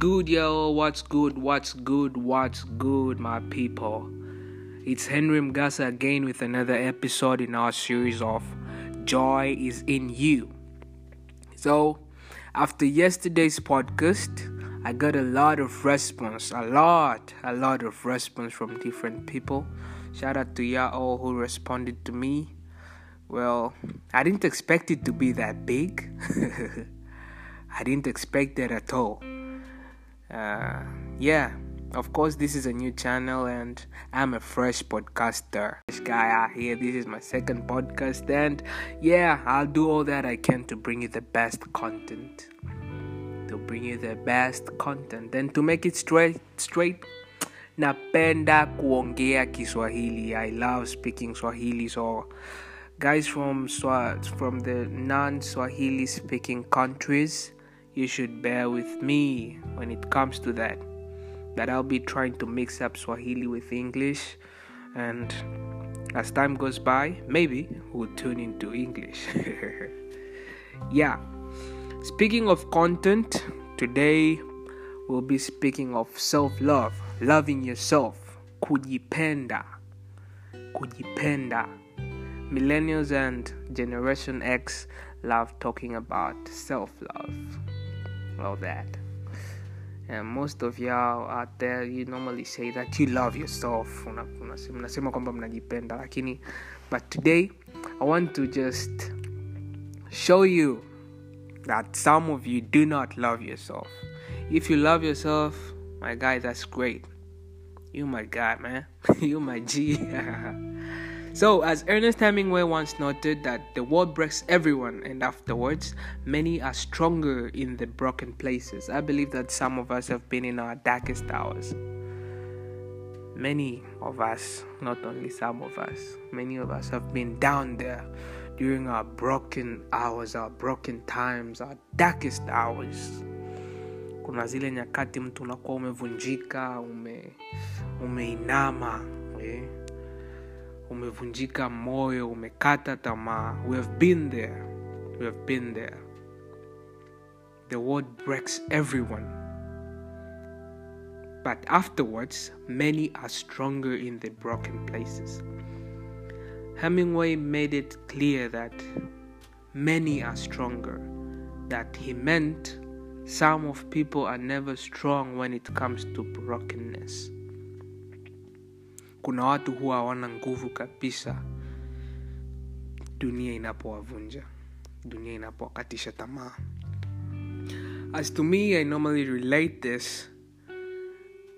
good, yo? What's good? What's good? What's good, my people? It's Henry Mgasa again with another episode in our series of Joy is in You. So, after yesterday's podcast, I got a lot of response, a lot, a lot of response from different people. Shout out to y'all who responded to me. Well, I didn't expect it to be that big. I didn't expect that at all. Uh, yeah, of course, this is a new channel and I'm a fresh podcaster. This guy out here, this is my second podcast, and yeah, I'll do all that I can to bring you the best content. To bring you the best content. And to make it straight, straight, napenda kuongea Kiswahili. I love speaking Swahili, so guys from from the non-Swahili speaking countries you should bear with me when it comes to that. That I'll be trying to mix up Swahili with English, and as time goes by, maybe we'll tune into English. yeah. Speaking of content, today we'll be speaking of self love, loving yourself, kujipenda. Kujipenda. Millennials and Generation X love talking about self love all that. And most of y'all out there, you normally say that you love yourself. But today I want to just show you that some of you do not love yourself. If you love yourself, my guy, that's great. You my guy, man. you my G. So, as Ernest Hemingway once noted, that the world breaks everyone, and afterwards, many are stronger in the broken places. I believe that some of us have been in our darkest hours. Many of us, not only some of us, many of us have been down there during our broken hours, our broken times, our darkest hours. Kuna zile nyakati mtu unakuwa umevunjika, ume, umeinama eh? Umevunjika moyo umekata tamaa. We have been there. We have been there. The world breaks everyone. But afterwards many are stronger in the broken places. Hemingway made it clear that many are stronger that he meant some of people are never strong when it comes to brokenness kuna watu huwa hawana nguvu kabisa. Dunia inapowavunja dunia inapowakatisha tamaa. As to me i normally relate this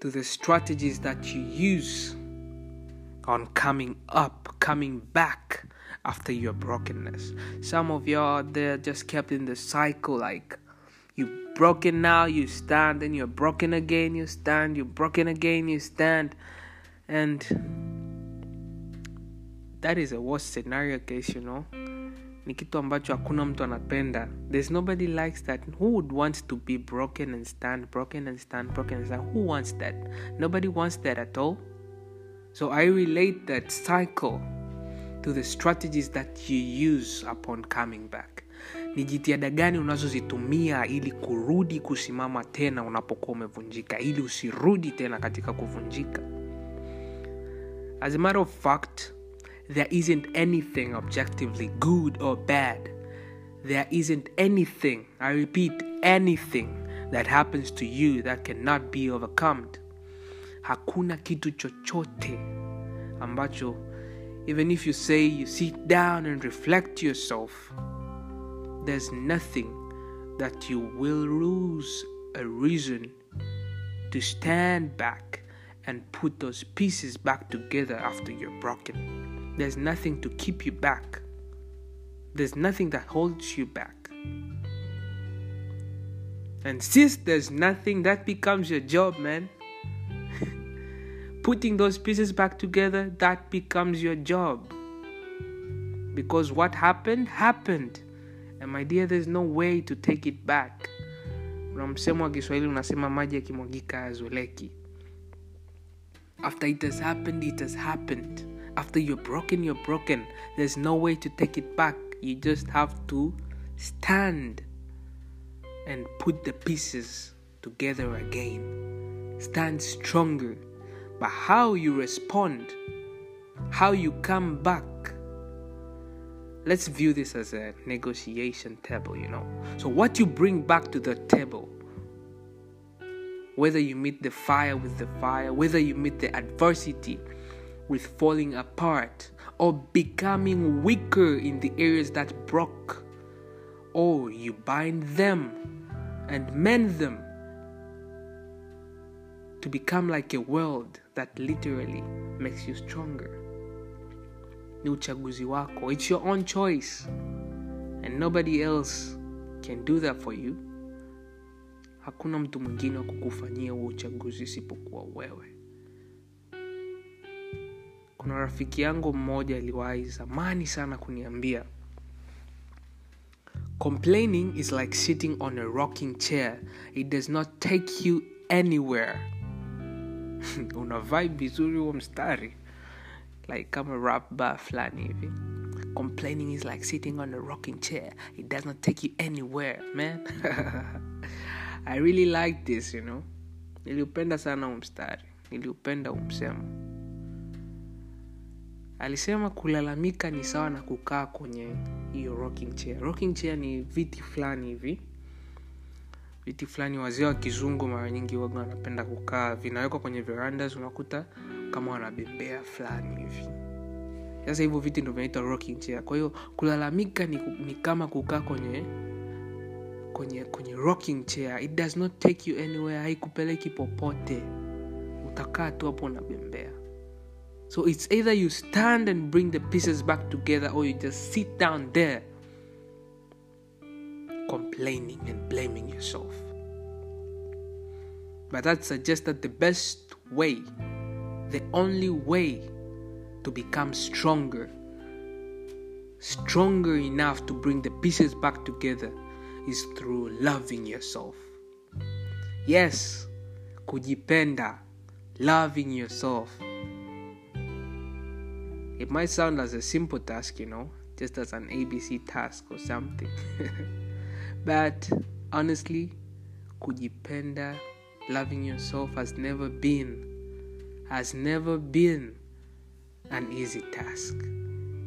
to the strategies that you use on coming up coming back after your brokenness. Some of you are there just kept in the cycle like you broken now you stand then you're broken again you stand you're broken again you stand and that is a worst scenario case you know. Ni kitu ambacho hakuna mtu anapenda. There's nobody likes that. Who would want to be broken and stand broken and stand broken and stand? Who wants that? Nobody wants that at all. So i relate that cycle to the strategies that you use upon coming back. Ni jitihada gani unazozitumia ili kurudi kusimama tena unapokuwa umevunjika ili usirudi tena katika kuvunjika As a matter of fact, there isn't anything objectively good or bad. There isn't anything, I repeat, anything that happens to you that cannot be overcome. Hakuna kitu chochote ambacho, even if you say you sit down and reflect yourself, there's nothing that you will lose a reason to stand back and put those pieces back together after you're broken. There's nothing to keep you back. There's nothing that holds you back. And since there's nothing, that becomes your job, man. Putting those pieces back together, that becomes your job. Because what happened, happened. And my dear, there's no way to take it back. Kuna msemo wa Kiswahili unasema maji yakimwagika yazoleki. After it has happened, it has happened. After you're broken, you're broken. There's no way to take it back. You just have to stand and put the pieces together again. Stand stronger. But how you respond, how you come back, let's view this as a negotiation table, you know. So, what you bring back to the table, whether you meet the fire with the fire, whether you meet the adversity with falling apart, or becoming weaker in the areas that broke, or you bind them and mend them to become like a world that literally makes you stronger. It's your own choice. And nobody else can do that for you. Hakuna mtu mwingine wa kukufanyia huo uchaguzi isipokuwa wewe. Kuna rafiki yangu mmoja aliwahi zamani sana kuniambia Complaining is like sitting on a rocking chair. It does not take you anywhere. una vibe vizuri huo mstari like kama rap bar fulani hivi complaining is like sitting on a rocking chair it does not take you anywhere man i really like this you know. Niliupenda sana huu mstari. Niliupenda huu alisema kulalamika ni sawa na kukaa kwenye hiyo rocking chair. Rocking chair ni viti fulani hivi. Viti fulani wazee wa kizungu mara nyingi waga wanapenda kukaa. Vinawekwa kwenye verandas unakuta kama wanabembea fulani hivi. Sasa hivyo viti ndo vinaitwa rocking chair. Kwa hiyo kulalamika ni, ni kama kukaa kwenye kwenye kwenye rocking chair it does not take you anywhere haikupeleki popote utakaa tu hapo unabembea so it's either you stand and bring the pieces back together or you just sit down there complaining and blaming yourself. But that suggests that the best way, the only way to become stronger, stronger enough to bring the pieces back together, is through loving yourself. Yes, kujipenda, loving yourself. It might sound as a simple task, you know, just as an ABC task or something. But honestly, kujipenda, loving yourself has never been, has never been an easy task.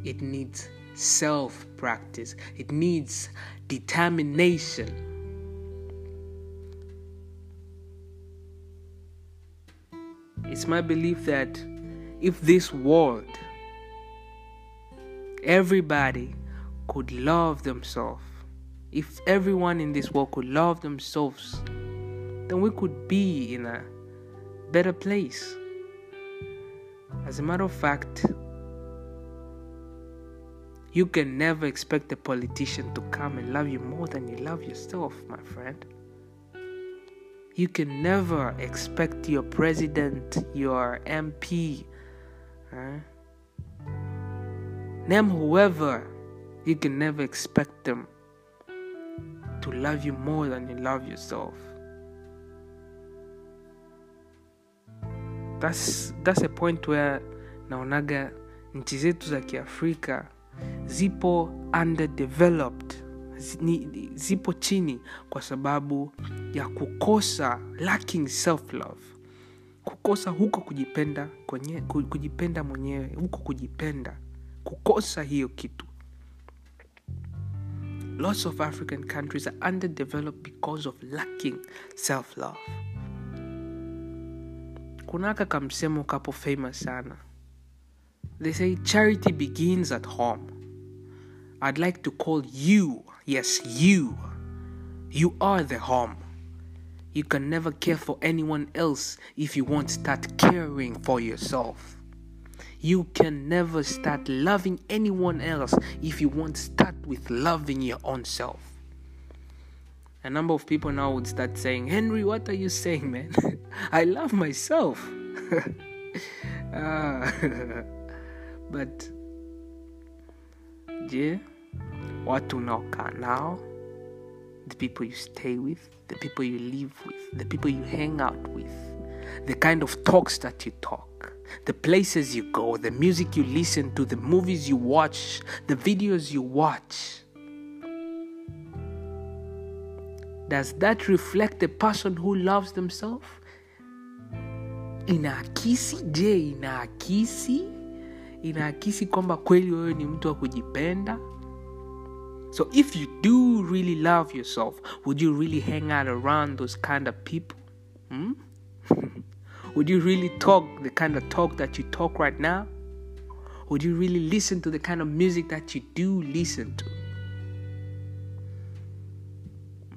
It needs self practice, it needs determination. It's my belief that if this world, everybody could love themselves, if everyone in this world could love themselves, then we could be in a better place. As a matter of fact, you can never expect a politician to come and love you more than you love yourself, my friend. You can never expect your president, your MP, huh? name whoever, you can never expect them to love you more than you love yourself. That's, that's a point where naonaga nchi zetu za kiafrika zipo underdeveloped zipo chini kwa sababu ya kukosa lacking self love kukosa huko kujipenda kwenye, kujipenda mwenyewe huko kujipenda kukosa hiyo kitu. Lots of african countries are underdeveloped because of lacking self love kunaka kamsemo kapo famous sana they say charity begins at home i'd like to call you yes you you are the home you can never care for anyone else if you won't start caring for yourself you can never start loving anyone else if you won't start with loving your own self. A number of people now would start saying, Henry, what are you saying, man? I love myself. uh, but, yeah, watu unaokaa nao, the people you stay with, the people you live with, the people you hang out with, the kind of talks that you talk, the places you go, the music you listen to, the movies you watch, the videos you watch. does that reflect a person who loves themselves? Inaakisi je inaakisi inaakisi kwamba kweli wewe ni mtu wa kujipenda. So if you do really love yourself would you really hang out around those kind of people? Hmm? would you really talk the kind of talk that you talk right now? Would you really listen to the kind of music that you do listen to?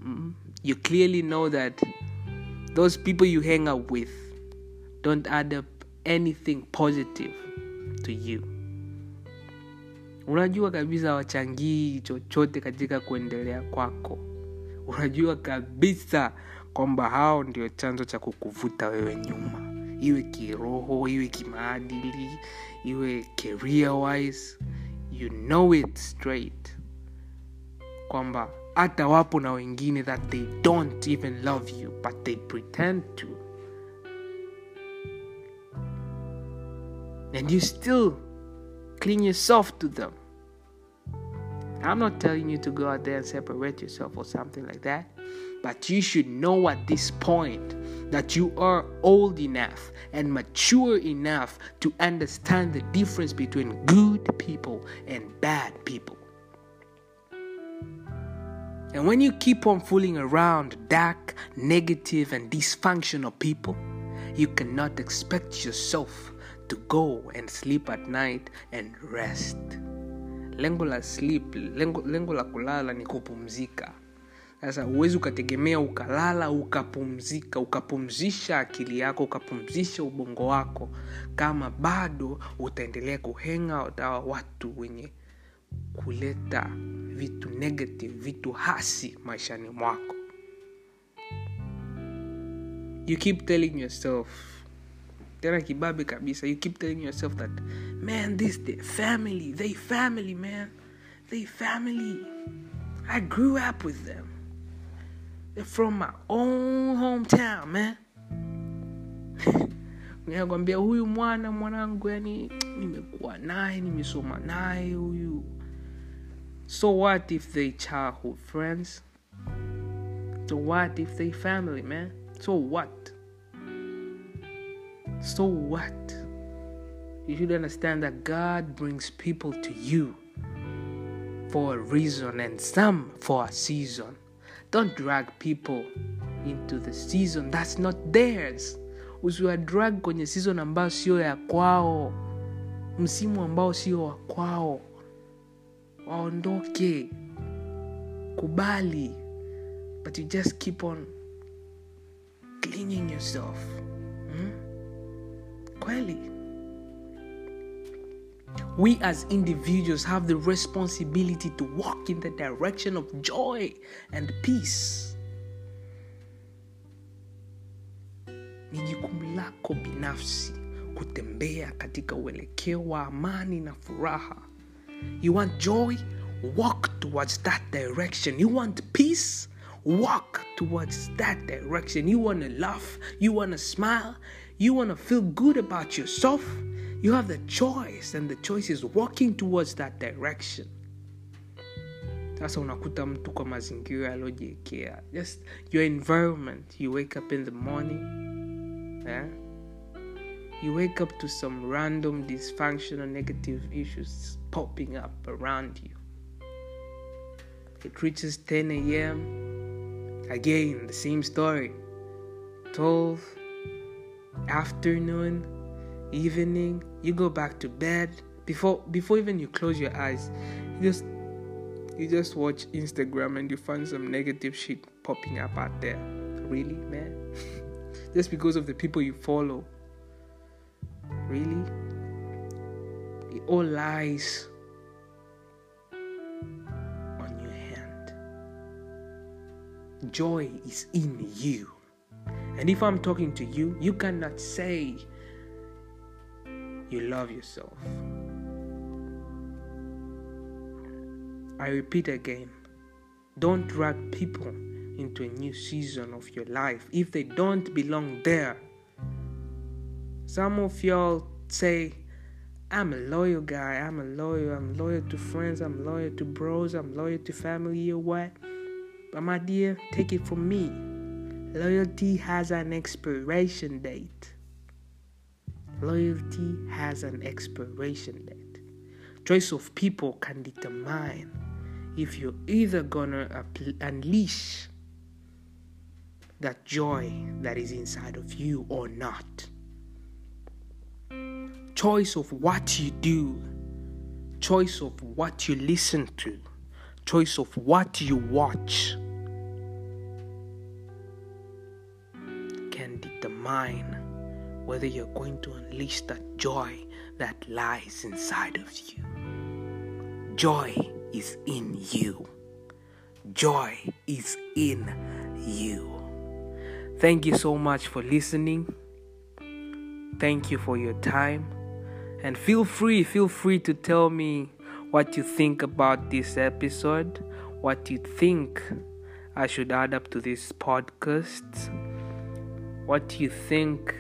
Mm. you clearly know that those people you hang out with don't add up anything positive to you. Unajua kabisa wachangii chochote katika kuendelea kwako. Unajua kabisa kwamba hao ndio chanzo cha kukuvuta wewe nyuma. Iwe kiroho iwe kimaadili iwe career wise you know it straight. Kwamba hata wapo na wengine that they don't even love you but they pretend to and you still cling yourself to them. I'm not telling you to go out there and separate yourself or something like that but you should know at this point that you are old enough and mature enough to understand the difference between good people and bad people. And when you keep on fooling around dark, negative, and dysfunctional people, you cannot expect yourself to go and sleep at night and rest. Lengo la sleep, lengo, lengo la kulala ni kupumzika. Sasa huwezi ukategemea ukalala ukapumzika, ukapumzisha akili yako, ukapumzisha ubongo wako, kama bado utaendelea kuhenga utawa watu wenye kuleta vitu negative vitu hasi maishani mwako you keep telling yourself tena kibabe kabisa. You keep telling yourself that man this the family they family man. They family. I grew up with them. They're from my own hometown man. Nakwambia huyu mwana mwanangu yani nimekuwa naye nimesoma naye huyu. So what if they childhood friends? So what if they family man? So what so what? You should understand that god brings people to you for a reason and some for a season. Don't drag people into the season that's not theirs. Usiwa drag kwenye season ambayo sio ya kwao. Msimu ambao sio wa kwao. Waondoke. Kubali. But you just keep on cleaning yourself? Kweli. We as individuals have the responsibility to walk in the direction of joy and peace. Ni jukumu lako binafsi kutembea katika uelekeo wa amani na furaha. You want joy? Walk towards that direction. You want peace? Walk towards that direction. You want to laugh? You want to smile you want to feel good about yourself? You have the choice and the choice is walking towards that direction. Sasa unakuta mtu kwa mazingira yaliyojiekea just your environment. You wake up in the morning yeah? you wake up to some random dysfunctional negative issues popping up around you. It reaches 10 a.m again the same story. 12 afternoon evening you go back to bed. Before before even you close your eyes you just you just watch instagram and you find some negative shit popping up out there. Really man? Just because of the people you follow. Really? It all lies on your hand. Joy is in you and if i'm talking to you you cannot say you love yourself I repeat again don't drag people into a new season of your life if they don't belong there. Some of y'all say, I'm a loyal guy, I'm a loyal, I'm loyal to friends, I'm loyal to bros, I'm loyal to family, or what? But my dear, take it from me. Loyalty has an expiration date. Loyalty has an expiration date. Choice of people can determine if you're either gonna unleash that joy that is inside of you or not. Choice of what you do, choice of what you listen to, choice of what you watch whether you're going to unleash that joy that lies inside of you. Joy is in you. Joy is in you. Thank you so much for listening. Thank you for your time. And feel free, feel free to tell me what you think about this episode, what you think I should add up to this podcast, what you think.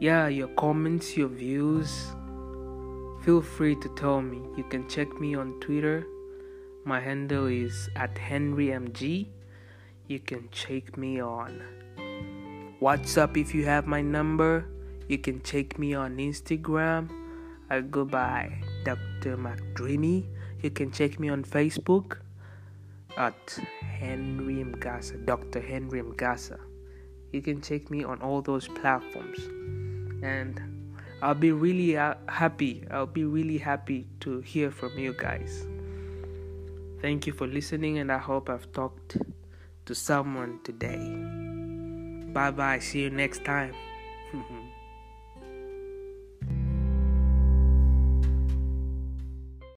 Yeah, your comments, your views. Feel free to tell me. You can check me on Twitter. My handle is at HenryMG. You can check me on WhatsApp if you have my number. You can check me on Instagram. I go by Dr. McDreamy. You can check me on Facebook at Henry Mgasa, Dr. Henry Mgasa. You can check me on all those platforms. And I'll be really happy. I'll be really happy to hear from you guys. Thank you for listening, and I hope I've talked to someone today. Bye bye. See you next time.